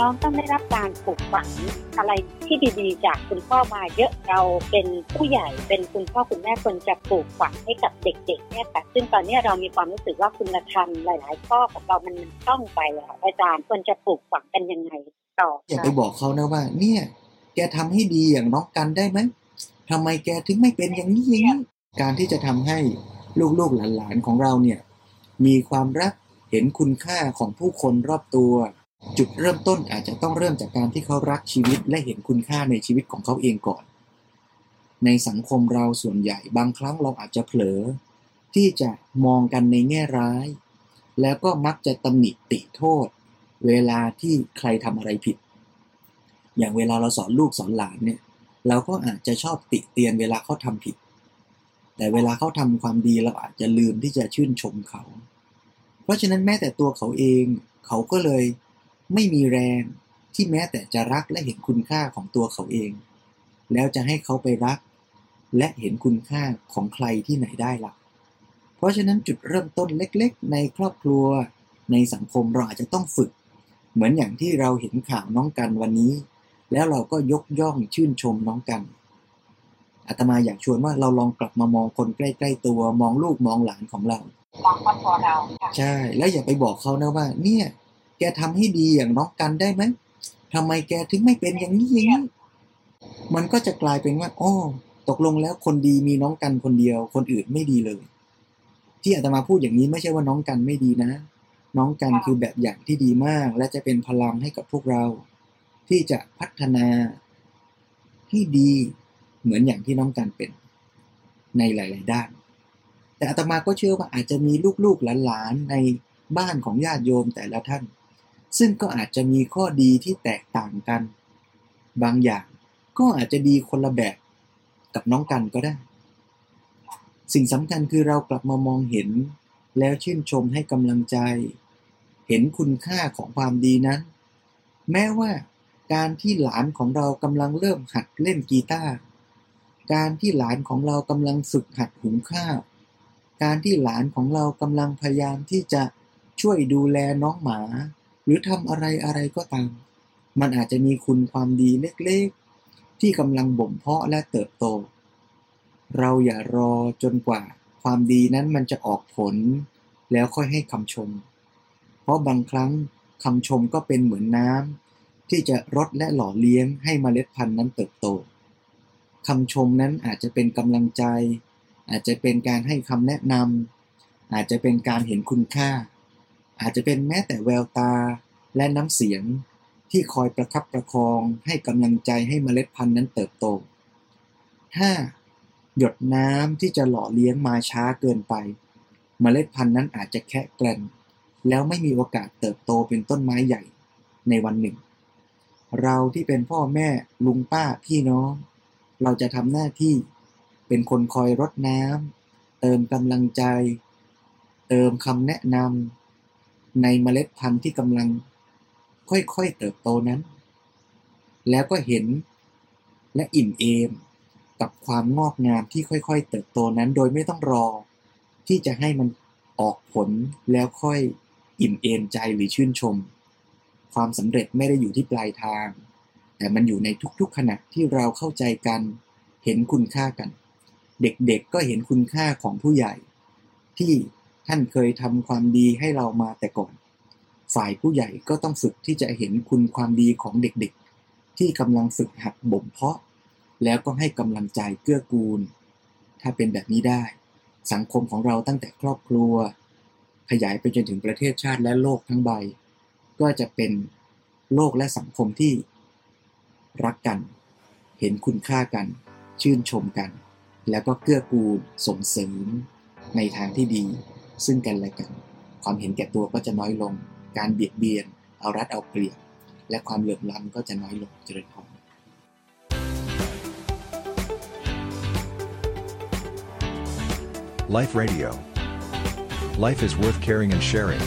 น้องต้องได้รับการปลูกฝังอะไรที่ดีๆ จากคุณพ่อมาเยอะเราเป็นผู้ใหญ่เป็นคุณพ่อคุณแม่ควรจะปลูกฝังให้กับเด็กๆเนี่ยค่ะซึ่งตอนนี้เรามีความรู้สึกว่าคุณธรรมหลาย ๆ ข้อของเรามันมันต้องไปอะอาจารย์ควรจะปลูกฝังกันยังไงต่ออย่าไปบอกเขานะว่า เนี่ย แกทำให้ดีอย่างน้องกันได้ไหมทำไมแกถึงไม่เป็นอย่างนี้อย่างนี้การที่จะทำให้ลูกๆหลานๆของเราเนี่ย มีความรักเห็นคุณค่าของผู้คนรอบตัว จุดเริ่มต้นอาจจะต้องเริ่มจากการที่เขารักชีวิตและเห็นคุณค่าในชีวิตของเขาเองก่อน ในสังคมเราส่วนใหญ่บางครั้งเราอาจจะเผลอ ที่จะมองกันในแง่ร้าย แล้วก็มักจะตำหนิติโทษ เวลาที่ใครทำอะไรผิด อย่างเวลาเราสอนลูกสอนหลานเนี่ยเราก็อาจจะชอบติเตียนเวลาเขาทำผิด แต่เวลาเขาทำความดีเราอาจจะลืมที่จะชื่นชมเขา เพราะฉะนั้นแม้แต่ตัวเขาเองเขาก็เลย ไม่มีแรงที่แม้แต่จะรักและเห็นคุณค่าของตัวเขาเอง แล้วจะให้เขาไปรัก และเห็นคุณค่าของใครที่ไหนได้ล่ะ เพราะฉะนั้นจุดเริ่มต้นเล็กๆ ในครอบครัว ในสังคมเราอาจจะต้องฝึก เหมือนอย่างที่เราเห็นข่าวน้องกันวันนี้ แล้วเราก็ยกย่องชื่นชมน้องกันอาตมาอยากชวนว่าเราลองกลับมามองคนใกล้ ๆ ตัวมองลูกมองหลานของเรามองครอบครัวเราค่ะใช่ แล้วอย่าไปบอกเขานะว่า เนี่ย แกทำให้ดีอย่างน้องกันได้ไหมทำไมแกถึงไม่เป็นอย่างนี้อย่างนี้มันก็จะกลายเป็นว่าอ้อตกลงแล้วคนดีมีน้องกันคนเดียว คนอื่นไม่ดีเลย ที่อาตมาพูดอย่างนี้ไม่ใช่ว่าน้องกันไม่ดีนะ น้องกันคือแบบอย่างที่ดีมาก และจะเป็นพลังให้กับพวกเรา ที่จะพัฒนาให้ดีเหมือนอย่างที่น้องกันเป็นในหลาย ๆ ด้าน แต่อาตมาก็เชื่อว่าอาจจะมีลูกๆหลานๆในบ้านของญาติโยมแต่ละท่าน ซึ่งก็อาจจะมีข้อดีที่แตกต่างกัน บางอย่างก็อาจจะดีคนละแบบกับน้องกันก็ได้ สิ่งสำคัญคือเรากลับมามองเห็น แล้วชื่นชมให้กำลังใจ เห็นคุณค่าของความดีนั้น แม้ว่าการที่หลานของเรากำลังเริ่มหัดเล่นกีตาร์การที่หลานของเรากำลังฝึกหัดหุงข้าว การที่หลานของเรากำลังพยายามที่จะช่วยดูแลน้องหมา หรือทำอะไรอะไรก็ตาม มันอาจจะมีคุณความดีเล็กๆ ที่กำลังบ่มเพาะและเติบโต เราอย่ารอจนกว่า ความดีนั้นมันจะออกผล แล้วค่อยให้คำชม เพราะบางครั้งคำชมก็เป็นเหมือนน้ำที่จะรดและหล่อเลี้ยงให้เมล็ดพันธุ์นั้นเติบโตคำชมนั้นอาจจะเป็นกำลังใจ อาจจะเป็นการให้คำแนะนำอาจจะเป็นการเห็นคุณค่า อาจจะเป็นแม้แต่แววตาและน้ำเสียงที่คอยประคับประคองให้กำลังใจให้เมล็ดพันธุ์นั้นเติบโตถ้าหยดน้ำที่จะหล่อเลี้ยงมาช้าเกินไป เมล็ดพันธุ์นั้นอาจจะแค่แกลนแล้วไม่มีโอกาสเติบโตเป็นต้นไม้ใหญ่ในวันหนึ่ง เราที่เป็นพ่อแม่ลุงป้าพี่น้อง เราจะทำหน้าที่เป็นคนคอยรดน้ำเติมกำลังใจ เติมคำแนะนำ ในเมล็ดพันธุ์ที่กำลังค่อยๆเติบโตนั้น แล้วก็เห็นและอิ่มเอมกับความงอกงามที่ค่อยๆ เติบโตนั้น โดยไม่ต้องรอ ที่จะให้มันออกผลแล้วค่อยอิ่มเอมใจหรือชื่นชม ความสำเร็จไม่ได้อยู่ที่ปลายทาง แต่มันอยู่ในทุกๆขณะที่เราเข้าใจกัน เห็นคุณค่ากัน เด็กๆก็เห็นคุณค่าของผู้ใหญ่ ที่ ท่านเคยทำความดีให้เรามาแต่ก่อน ฝ่ายผู้ใหญ่ก็ต้องฝึกที่จะเห็นคุณความดีของเด็กๆ ที่กำลังฝึกหัดบ่มเพาะ แล้วก็ให้กำลังใจเกื้อกูล ถ้าเป็นแบบนี้ได้ สังคมของเราตั้งแต่ครอบครัว ขยายไปจนถึงประเทศชาติและโลกทั้งใบ ก็จะเป็นโลกและสังคมที่ รักกัน เห็นคุณค่ากัน ชื่นชมกัน แล้วก็เกื้อกูลส่งเสริมในทางที่ดี ซึ่งกันและกัน ความเห็นแก่ตัวก็จะน้อยลง การเบียดเบียน เอารัดเอาเปรียบ และความเหลื่อมล้ำก็จะน้อยลงเจริญพร Life Radio. Life is worth caring and sharing.